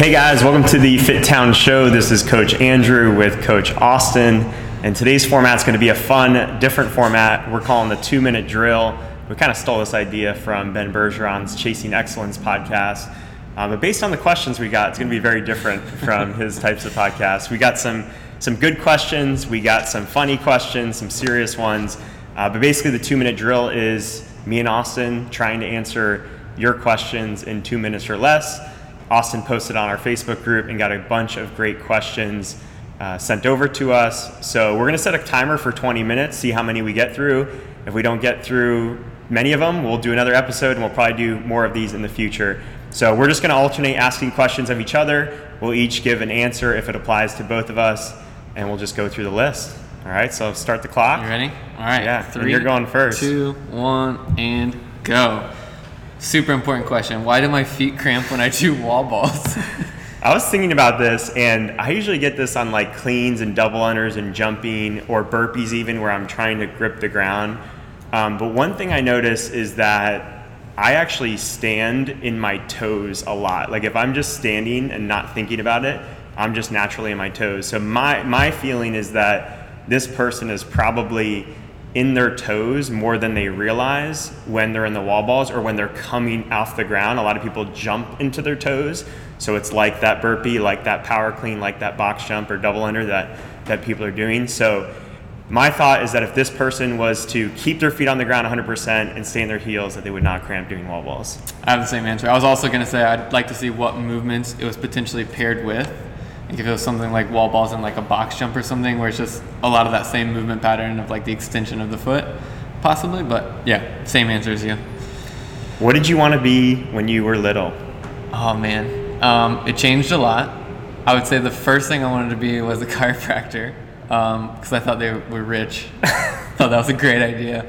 Hey guys, welcome to the FitTown Show. This is Coach Andrew with Coach Austin, and today's format is going to be a fun, different format. We're calling the two minute drill. We kind of stole this idea from Ben Bergeron's Chasing Excellence podcast. Um, but based on the questions we got, it's going to be very different from his types of podcasts. We got some some good questions, we got some funny questions, some serious ones. Uh, but basically, the two minute drill is me and Austin trying to answer your questions in two minutes or less. Austin posted on our Facebook group and got a bunch of great questions uh, sent over to us. So we're going to set a timer for 20 minutes, see how many we get through. If we don't get through many of them, we'll do another episode and we'll probably do more of these in the future. So we're just going to alternate asking questions of each other. We'll each give an answer if it applies to both of us, and we'll just go through the list. All right, so start the clock. You ready? All right. Yeah, three. You're going first. Two, one, and go. Super important question. Why do my feet cramp when I do wall balls? I was thinking about this, and I usually get this on like cleans and double unders and jumping or burpees, even where I'm trying to grip the ground. Um, but one thing I notice is that I actually stand in my toes a lot. Like if I'm just standing and not thinking about it, I'm just naturally in my toes. So my my feeling is that this person is probably in their toes more than they realize when they're in the wall balls or when they're coming off the ground. A lot of people jump into their toes. So it's like that burpee, like that power clean, like that box jump or double under that, that people are doing. So my thought is that if this person was to keep their feet on the ground 100% and stay in their heels, that they would not cramp doing wall balls. I have the same answer. I was also going to say I'd like to see what movements it was potentially paired with like if it was something like wall balls and like a box jump or something where it's just a lot of that same movement pattern of like the extension of the foot, possibly. But yeah, same answer as you. What did you want to be when you were little? Oh man, um, it changed a lot. I would say the first thing I wanted to be was a chiropractor because um, I thought they were rich. thought that was a great idea.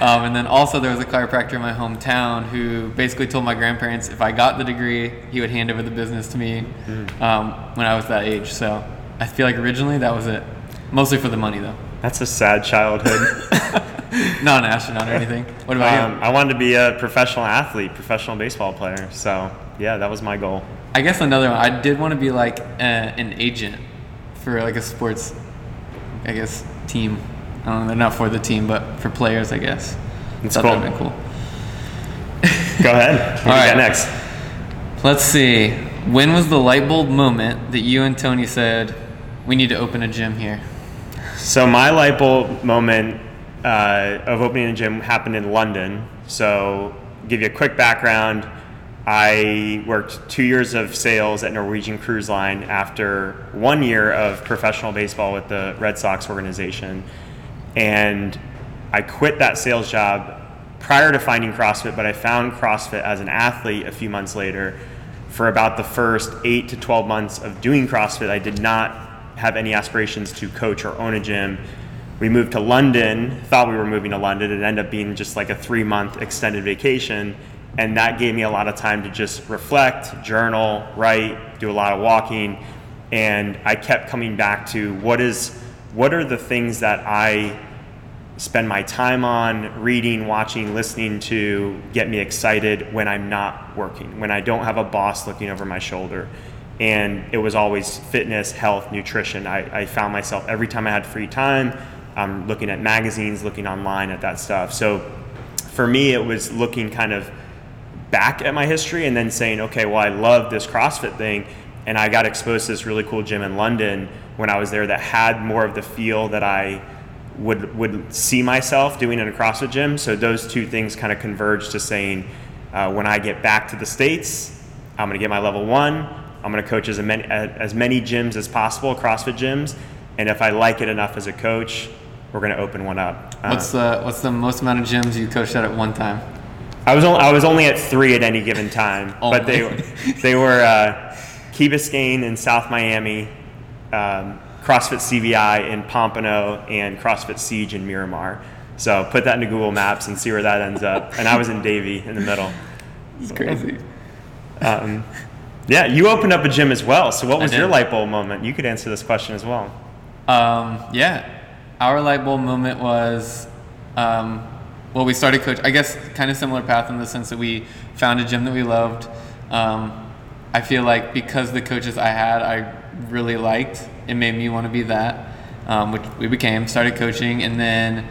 Um, and then also there was a chiropractor in my hometown who basically told my grandparents if I got the degree, he would hand over the business to me mm. um, when I was that age. So I feel like originally that was it, mostly for the money though. That's a sad childhood. Not an astronaut or anything. What about um, you? I wanted to be a professional athlete, professional baseball player. So yeah, that was my goal. I guess another one. I did want to be like a, an agent for like a sports I guess, team. Know, not for the team, but for players, I guess. That's cool. That'd been cool. Go ahead. What All right. next? Let's see. When was the light bulb moment that you and Tony said we need to open a gym here? So my light bulb moment uh, of opening a gym happened in London. So give you a quick background. I worked two years of sales at Norwegian Cruise Line after one year of professional baseball with the Red Sox organization. And I quit that sales job prior to finding CrossFit, but I found CrossFit as an athlete a few months later. For about the first eight to 12 months of doing CrossFit, I did not have any aspirations to coach or own a gym. We moved to London, thought we were moving to London. It ended up being just like a three month extended vacation and that gave me a lot of time to just reflect, journal, write, do a lot of walking, and I kept coming back to what is what are the things that I spend my time on reading, watching, listening to get me excited when I'm not working, when I don't have a boss looking over my shoulder. And it was always fitness, health, nutrition. I, I found myself every time I had free time, I'm looking at magazines, looking online at that stuff. So for me, it was looking kind of back at my history and then saying, okay, well, I love this CrossFit thing. And I got exposed to this really cool gym in London when I was there that had more of the feel that I would would see myself doing in a CrossFit gym. So those two things kind of converged to saying, uh, when I get back to the states, I'm going to get my level one. I'm going to coach as many as many gyms as possible, CrossFit gyms, and if I like it enough as a coach, we're going to open one up. Uh, what's the what's the most amount of gyms you coached at at one time? I was only, I was only at three at any given time, but they they were uh, Key Biscayne in South Miami, um, CrossFit CVI in Pompano, and CrossFit Siege in Miramar. So put that into Google Maps and see where that ends up. And I was in Davie in the middle. It's crazy. Um, yeah, you opened up a gym as well. So what was your light bulb moment? You could answer this question as well. Um, yeah, our light bulb moment was um, well, we started coach. I guess kind of similar path in the sense that we found a gym that we loved. Um, I feel like because the coaches I had, I really liked, it made me want to be that, um, which we became, started coaching, and then,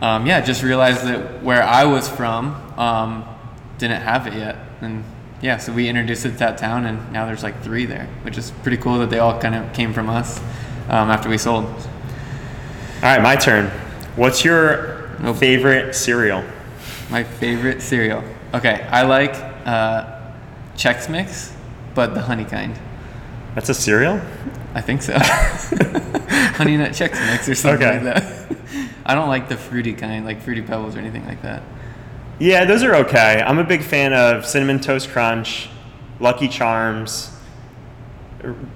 um, yeah, just realized that where I was from um, didn't have it yet. And yeah, so we introduced it to that town, and now there's like three there, which is pretty cool that they all kind of came from us um, after we sold. All right, my turn. What's your Nope. favorite cereal? My favorite cereal. Okay, I like uh, Chex Mix, but the honey kind. That's a cereal? I think so. honey Nut Chex Mix or something Okay. like that. I don't like the fruity kind, like Fruity Pebbles or anything like that. Yeah, those are okay. I'm a big fan of Cinnamon Toast Crunch, Lucky Charms.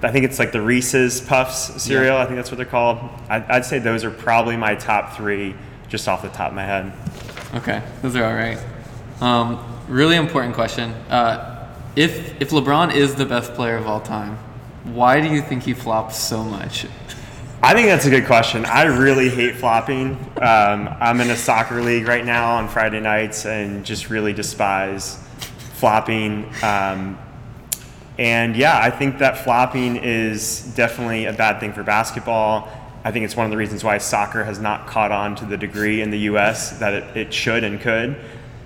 I think it's like the Reese's Puffs cereal. I think that's what they're called. I'd, I'd say those are probably my top three, just off the top of my head. Okay, those are all right. Um, really important question. Uh, if if LeBron is the best player of all time, why do you think he flops so much? I think that's a good question. I really hate flopping. Um, I'm in a soccer league right now on Friday nights and just really despise flopping. Um, and yeah, I think that flopping is definitely a bad thing for basketball. I think it's one of the reasons why soccer has not caught on to the degree in the U.S. that it, it should and could.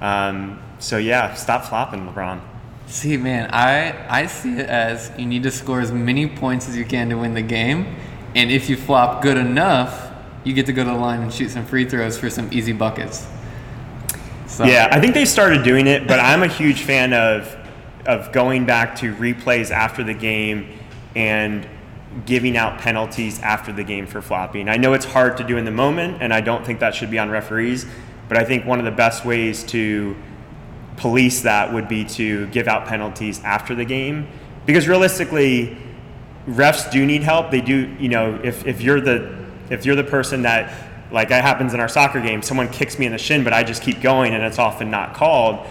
Um, so yeah, stop flopping, LeBron. See, man, I I see it as you need to score as many points as you can to win the game, and if you flop good enough, you get to go to the line and shoot some free throws for some easy buckets. So, Yeah, I think they started doing it, but I'm a huge fan of of going back to replays after the game and giving out penalties after the game for flopping. I know it's hard to do in the moment, and I don't think that should be on referees, but I think one of the best ways to police that would be to give out penalties after the game. Because realistically refs do need help. They do you know if, if you're the if you're the person that like that happens in our soccer game someone kicks me in the shin but i just keep going and it's often not called.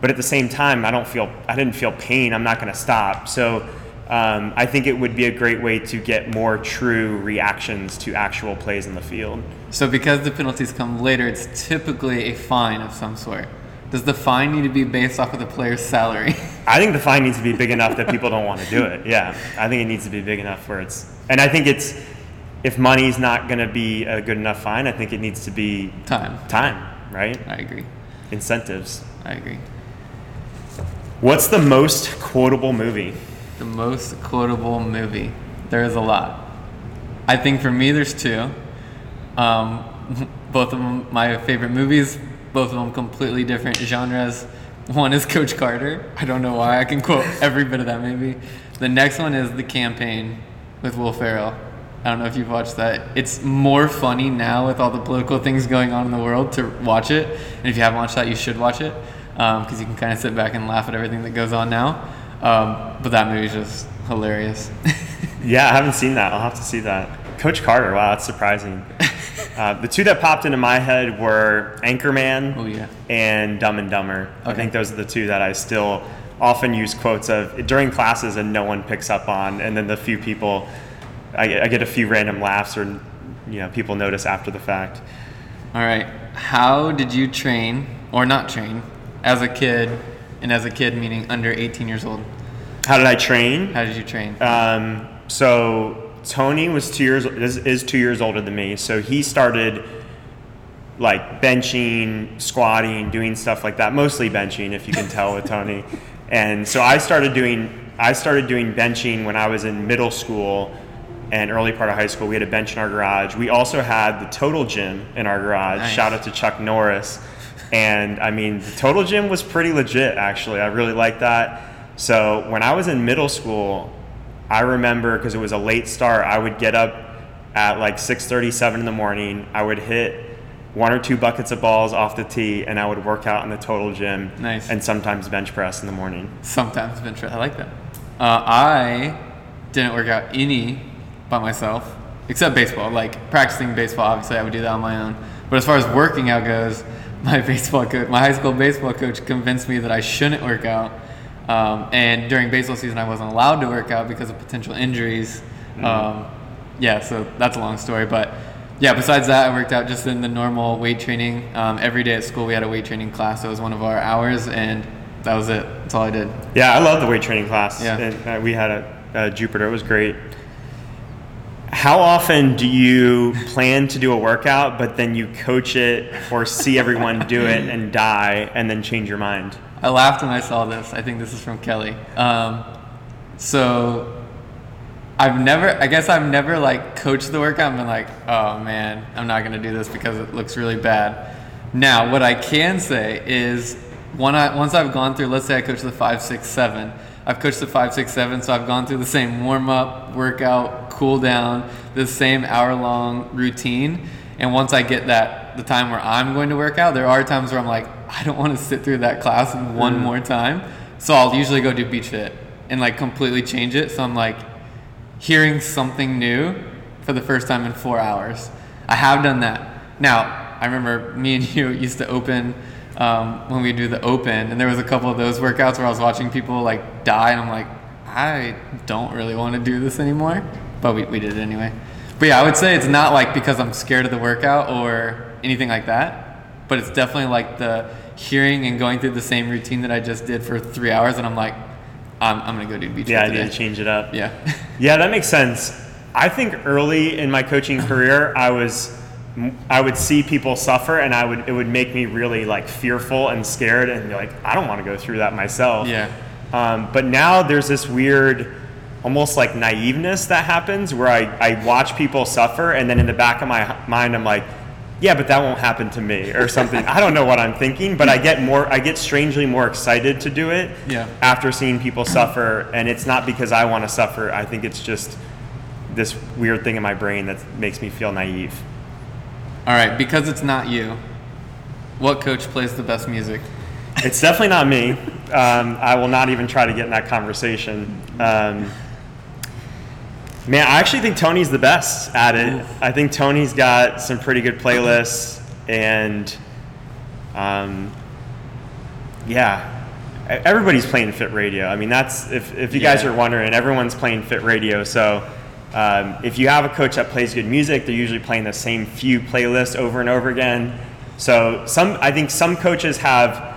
But at the same time i don't feel i didn't feel pain. I'm not going to stop. So um, i think it would be a great way to get more true reactions to actual plays in the field. So because the penalties come later, it's typically a fine of some sort. Does the fine need to be based off of the player's salary? I think the fine needs to be big enough that people don't want to do it. Yeah, I think it needs to be big enough where it's, and I think it's, if money's not going to be a good enough fine, I think it needs to be Time. time, right? I agree. Incentives. I agree. What's the most quotable movie? The most quotable movie. There is a lot. I think for me, there's two. Um, both of them my favorite movies. Both of them completely different genres. One is Coach Carter. I don't know why. I can quote every bit of that movie. The next one is The Campaign with Will Ferrell. I don't know if you've watched that. It's more funny now with all the political things going on in the world to watch it. And if you haven't watched that, you should watch it because you can kind of sit back and laugh at everything that goes on now. Um, but that movie's just hilarious. Yeah, I haven't seen that. I'll have to see that. Coach Carter. Wow, that's surprising. Uh, the two that popped into my head were Anchorman oh yeah. and Dumb and Dumber. I think those are the two that I still often use quotes of during classes and no one picks up on, and then the few people, I, I get a few random laughs or you know people notice after the fact. All right. How did you train or not train as a kid? And as a kid, meaning under 18 years old. How did I train? How did you train? Um, so Tony was two years is, is two years older than me, so he started like benching, squatting, doing stuff like that. Mostly benching, if you can tell with Tony. And so I started doing I started doing benching when I was in middle school and early part of high school. We had a bench in our garage. We also had the Total Gym in our garage. Nice. Shout out to Chuck Norris. And I mean, the Total Gym was pretty legit, actually. I really liked that. So when I was in middle school, I remember because it was a late start, I would get up at like 6:30, 7 in the morning. I would hit one or two buckets of balls off the tee, and I would work out in the Total Gym. Nice. And sometimes bench press in the morning. Sometimes bench press. I like that. Uh, I didn't work out any by myself, except baseball. Like practicing baseball, obviously I would do that on my own. But as far as working out goes, my baseball coach, my high school baseball coach, convinced me that I shouldn't work out. Um, and during baseball season, I wasn't allowed to work out because of potential injuries. Um, yeah, so that's a long story, but yeah. Besides that, I worked out just in the normal weight training. Um, every day at school, we had a weight training class. That was one of our hours, and that was it. That's all I did. Yeah, I love the weight training class. Yeah. And, uh, we had a, a Jupiter. It was great. How often do you plan to do a workout, but then you coach it or see everyone do it and die and then change your mind? I laughed when I saw this. I think this is from Kelly. Um, so I've never, I guess I've never like coached the workout and been like, oh man, I'm not gonna do this because it looks really bad. Now, what I can say is, I, once I've gone through, let's say I coach the five, six, seven. I've coached the five, six, seven, so I've gone through the same warm up, workout, cool down, the same hour long routine. And once I get that, the time where I'm going to work out, there are times where I'm like, I don't want to sit through that class one Mm. more time. So I'll usually go do beach fit and like completely change it. So I'm like hearing something new for the first time in four hours. I have done that. Now, I remember me and you used to open um, when we do the open, and there was a couple of those workouts where I was watching people like die, and I'm like, I don't really want to do this anymore. But we, we did it anyway. But yeah, I would say it's not like because I'm scared of the workout or anything like that, but it's definitely like the hearing and going through the same routine that I just did for three hours, and I'm like, I'm, I'm gonna go do beach Yeah, I fit need today. to change it up. Yeah. Yeah, that makes sense. I think early in my coaching career, I was I would see people suffer and I would it would make me really like fearful and scared and be like I don't want to go through that myself. Yeah. Um, but now there's this weird almost like naiveness that happens where I, I watch people suffer and then in the back of my mind I'm like yeah, but that won't happen to me or something. I don't know what I'm thinking, but I get more I get strangely more excited to do it Yeah. after seeing people suffer and it's not because I want to suffer. I think it's just this weird thing in my brain that makes me feel naive. All right, because it's not you. What coach plays the best music? It's definitely not me. Um, I will not even try to get in that conversation. Um, man, I actually think Tony's the best at it. I think Tony's got some pretty good playlists, and um, yeah, everybody's playing Fit Radio. I mean, that's if, if you guys are wondering, everyone's playing Fit Radio. So um, if you have a coach that plays good music, they're usually playing the same few playlists over and over again. So some, I think some coaches have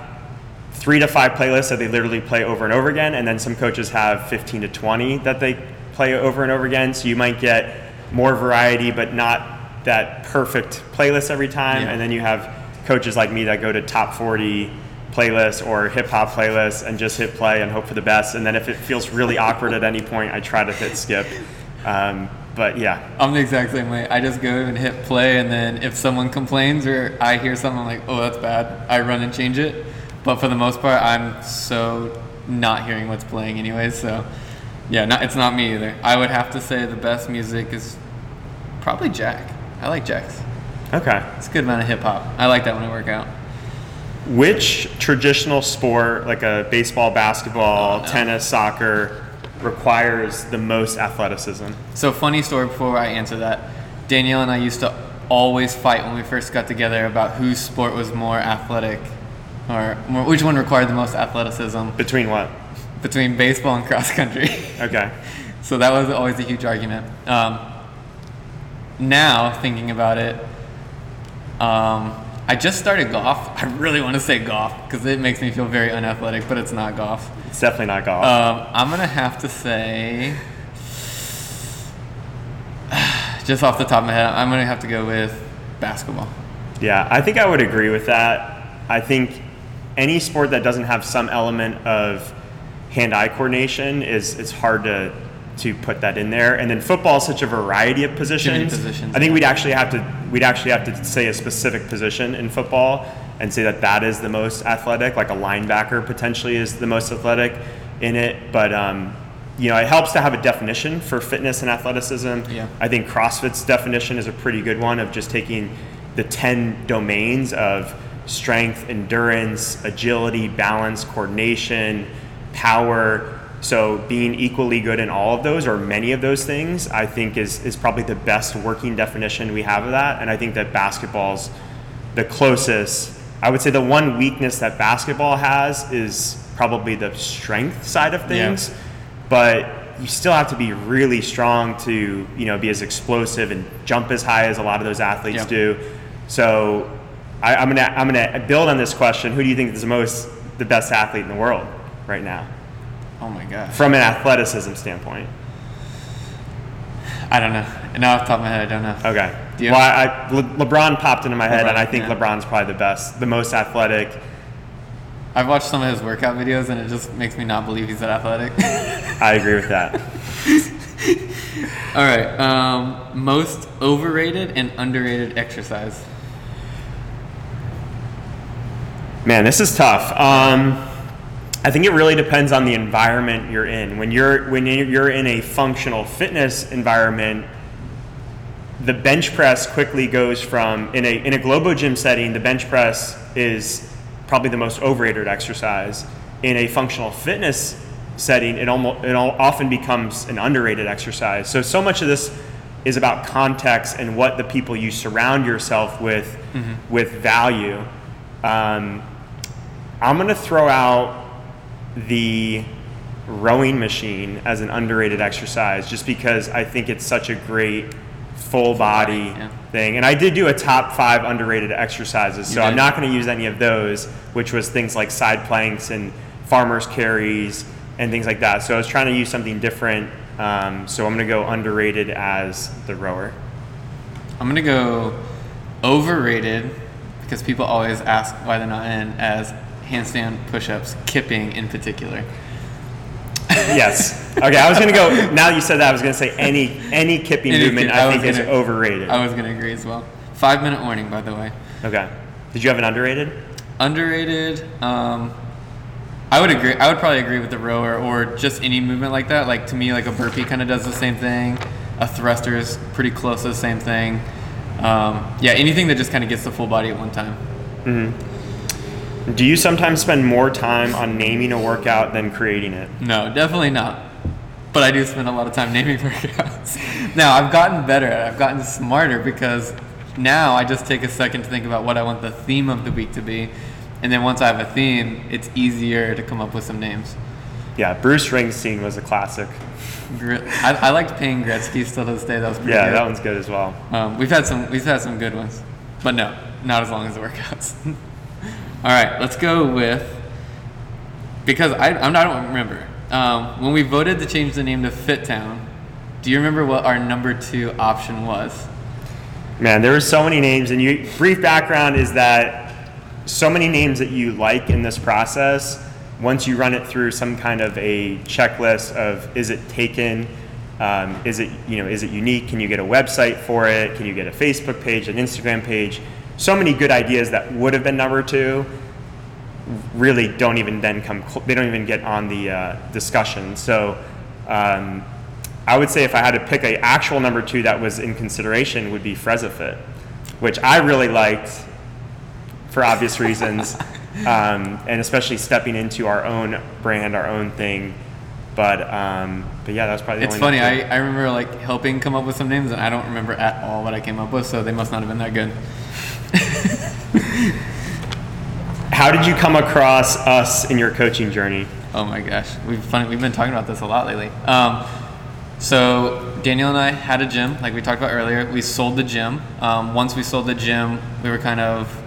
three to five playlists that they literally play over and over again, and then some coaches have 15 to 20 that they play over and over again. So you might get more variety, but not that perfect playlist every time. Yeah. And then you have coaches like me that go to top 40 playlists or hip hop playlists and just hit play and hope for the best. And then if it feels really awkward at any point, I try to hit skip. Um, but yeah, I'm the exact same way. I just go and hit play, and then if someone complains or I hear something I'm like, oh, that's bad, I run and change it. But for the most part, I'm so not hearing what's playing anyway. So yeah, not, it's not me either. I would have to say the best music is probably Jack. I like Jack's. okay. It's a good amount of hip hop. I like that when I work out. Which traditional sport, like a baseball, basketball, Oh, no. tennis, soccer, requires the most athleticism? So funny story before I answer that. Danielle and I used to always fight when we first got together about whose sport was more athletic or more, which one required the most athleticism Between what? Between baseball and cross country. Okay. so that was always a huge argument. Um, now thinking about it, um, I just started golf. I really want to say golf because it makes me feel very unathletic, but it's not golf. It's definitely not golf. Um, I'm gonna have to say, just off the top of my head, I'm gonna have to go with basketball. yeah, I think I would agree with that. I think any sport that doesn't have some element of hand-eye coordination is it's hard to to put that in there. And then football is such a variety of positions. positions, I think we'd actually have to we'd actually have to say a specific position in football and say that that is the most athletic. Like a linebacker potentially is the most athletic in it, but um, you know it helps to have a definition for fitness and athleticism. Yeah. I think CrossFit's definition is a pretty good one of just taking the 10 domains of strength, endurance, agility, balance, coordination, power. So being equally good in all of those or many of those things, I think is, is probably the best working definition we have of that. And I think that basketball's the closest. I would say the one weakness that basketball has is probably the strength side of Yeah. things but you still have to be really strong to you know be as explosive and jump as high as a lot of those athletes Yeah. do. So I, I'm gonna I'm gonna build on this question. Who do you think is the most the best athlete in the world right now Oh my gosh. from an athleticism standpoint. I don't know. Now off the top of my head, I don't know. Okay. Do well, I, I- Le- LeBron popped into my head, and I think yeah. LeBron's probably the best, the most athletic. I've watched some of his workout videos, and it just makes me not believe he's that athletic. I agree with that. All right. Um, most overrated and underrated exercise. Man, this is tough. Um, I think it really depends on the environment you're in. When you're when you're in a functional fitness environment, the bench press quickly goes from in a in a globo gym setting, the bench press is probably the most overrated exercise. In a functional fitness setting, it almost it often becomes an underrated exercise. So so much of this is about context and what the people you surround yourself with with value. Um, I'm gonna throw out the rowing machine as an underrated exercise just because I think it's such a great full body yeah. thing. And I did do a top five underrated exercises, so I'm not going to use any of those, which was things like side planks and farmers carries and things like that. So I was trying to use something different. Um, so I'm going to go underrated as the rower. I'm gonna go overrated because people always ask why they're not in as handstand push-ups, kipping in particular. yes. Okay, I was going to go. Now you said that, I was going to say any any kipping Any movement. kip- I, I think was is gonna- overrated. I was gonna agree as well. Five minute warning, by the way. okay. Did you have an underrated? Underrated. Um, I would agree. I would probably agree with the rower or just any movement like that. Like to me, like a burpee kind of does the same thing. A thruster is pretty close to the same thing. Um, yeah, anything that just kind of gets the full body at one time. Do you sometimes spend more time on naming a workout than creating it? No, definitely not. But I do spend a lot of time naming workouts. now I've gotten better. at it. I've gotten smarter because now I just take a second to think about what I want the theme of the week to be, and then once I have a theme, it's easier to come up with some names. Yeah, Bruce Springsteen was a classic. I, I liked Wayne Gretzky still to this day. That was pretty Yeah, good. that one's good as well. Um, we've had some we've had some good ones, but no, not as long as the workouts. All right, let's go with because I I don't remember um, when we voted to change the name to FitTown. Do you remember what our number two option was? Man, there were so many names, and you brief background is that so many names that you like in this process. Once you run it through some kind of a checklist of is it taken, um, is it you know is it unique? Can you get a website for it? Can you get a Facebook page, an Instagram page? So many good ideas that would have been number two really don't even then come. Cl- they don't even get on the uh, discussion. So. Um, I would say if I had to pick a actual number two that was in consideration would be Frezafit, which I really liked for obvious reasons, um, and especially stepping into our own brand, our own thing. But um, but yeah, that was probably the It's funny. I, I remember like helping come up with some names, and I don't remember at all what I came up with. So they must not have been that good. How did you come across us in your coaching journey? Oh my gosh, we've fun, we've been talking about this a lot lately. Um, so Danielle and I had a gym, like we talked about earlier. We sold the gym. Um, once we sold the gym, we were kind of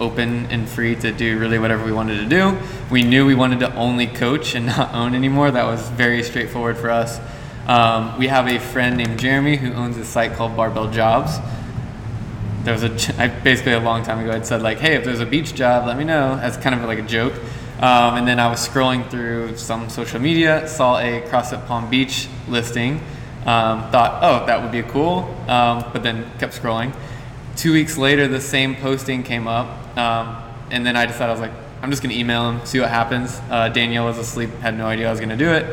open and free to do really whatever we wanted to do. We knew we wanted to only coach and not own anymore. That was very straightforward for us. Um, we have a friend named Jeremy who owns a site called Barbell Jobs there was a I basically a long time ago I'd said like, hey, if there's a beach job, let me know as kind of like a joke. Um, and then I was scrolling through some social media, saw a CrossFit Palm Beach listing, um, thought, oh, that would be cool, um, but then kept scrolling. Two weeks later, the same posting came up, um, and then I decided I was like, I'm just gonna email him, see what happens. Uh, Danielle was asleep, had no idea I was gonna do it.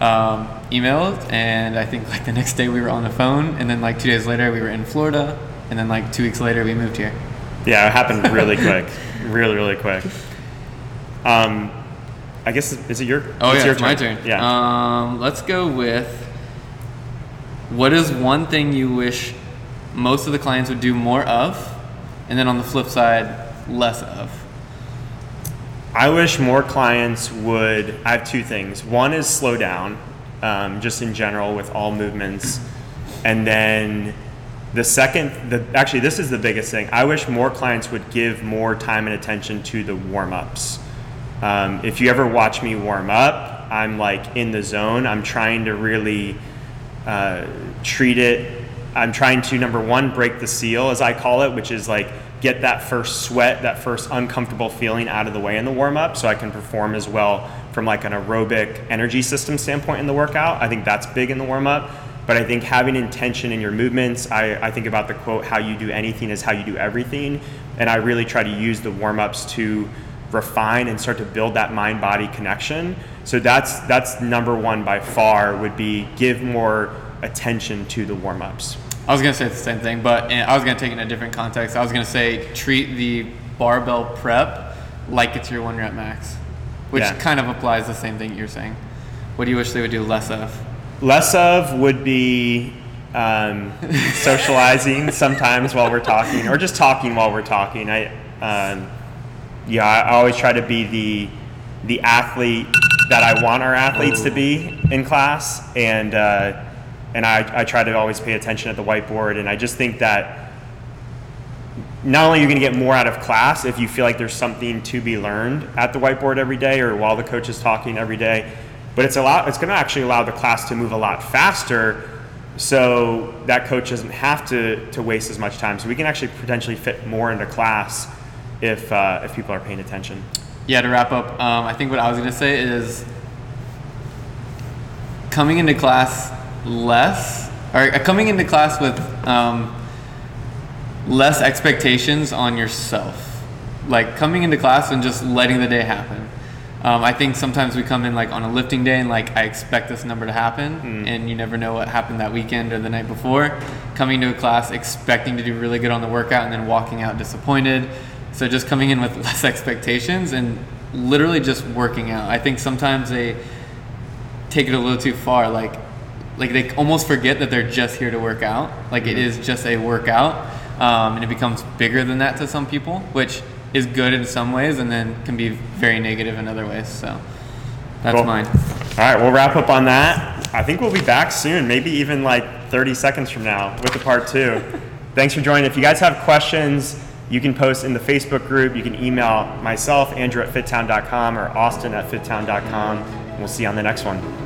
Um, emailed, and I think like the next day we were on the phone, and then like two days later we were in Florida, and then like two weeks later we moved here. Yeah, it happened really quick, really really quick. Um, I guess is it your? Oh it's yeah, your it's my turn. Yeah. Um, let's go with what is one thing you wish most of the clients would do more of, and then on the flip side, less of. I wish more clients would. I have two things. One is slow down, um, just in general with all movements, and then the second, the actually this is the biggest thing. I wish more clients would give more time and attention to the warm ups. Um, if you ever watch me warm up, I'm like in the zone. I'm trying to really uh, treat it. I'm trying to number one break the seal, as I call it, which is like get that first sweat, that first uncomfortable feeling out of the way in the warm up, so I can perform as well from like an aerobic energy system standpoint in the workout. I think that's big in the warm up. But I think having intention in your movements, I, I think about the quote, how you do anything is how you do everything. And I really try to use the warm ups to refine and start to build that mind body connection. So that's that's number one by far would be give more attention to the warm ups. I was gonna say the same thing, but I was gonna take it in a different context. I was gonna say treat the barbell prep like it's your one rep max, which Yeah. kind of applies the same thing you're saying. What do you wish they would do less of? Less of would be um, socializing sometimes while we're talking, or just talking while we're talking. I, um, yeah, I always try to be the the athlete that I want our athletes to be in class, and uh, and I, I try to always pay attention at the whiteboard. And I just think that not only are you going to get more out of class if you feel like there's something to be learned at the whiteboard every day or while the coach is talking every day, but it's. It's going to actually allow the class to move a lot faster, so that coach doesn't have to to waste as much time. So we can actually potentially fit more into class if uh, if people are paying attention. Yeah, to wrap up, um, I think what I was gonna say is coming into class less, or uh, coming into class with um, less expectations on yourself. Like coming into class and just letting the day happen. Um, I think sometimes we come in like on a lifting day and like I expect this number to happen, and you never know what happened that weekend or the night before. Coming to a class expecting to do really good on the workout and then walking out disappointed. So just coming in with less expectations and literally just working out. I think sometimes they take it a little too far. Like, like they almost forget that they're just here to work out. Like it is just a workout, um, and it becomes bigger than that to some people, which is good in some ways, and then can be very negative in other ways. So that's Cool. mine. All right, we'll wrap up on that. I think we'll be back soon, maybe even like 30 seconds from now with the part two. Thanks for joining. If you guys have questions, you can post in the Facebook group. You can email myself, Andrew at fittown.com, or Austin at fittown.com. We'll see you on the next one.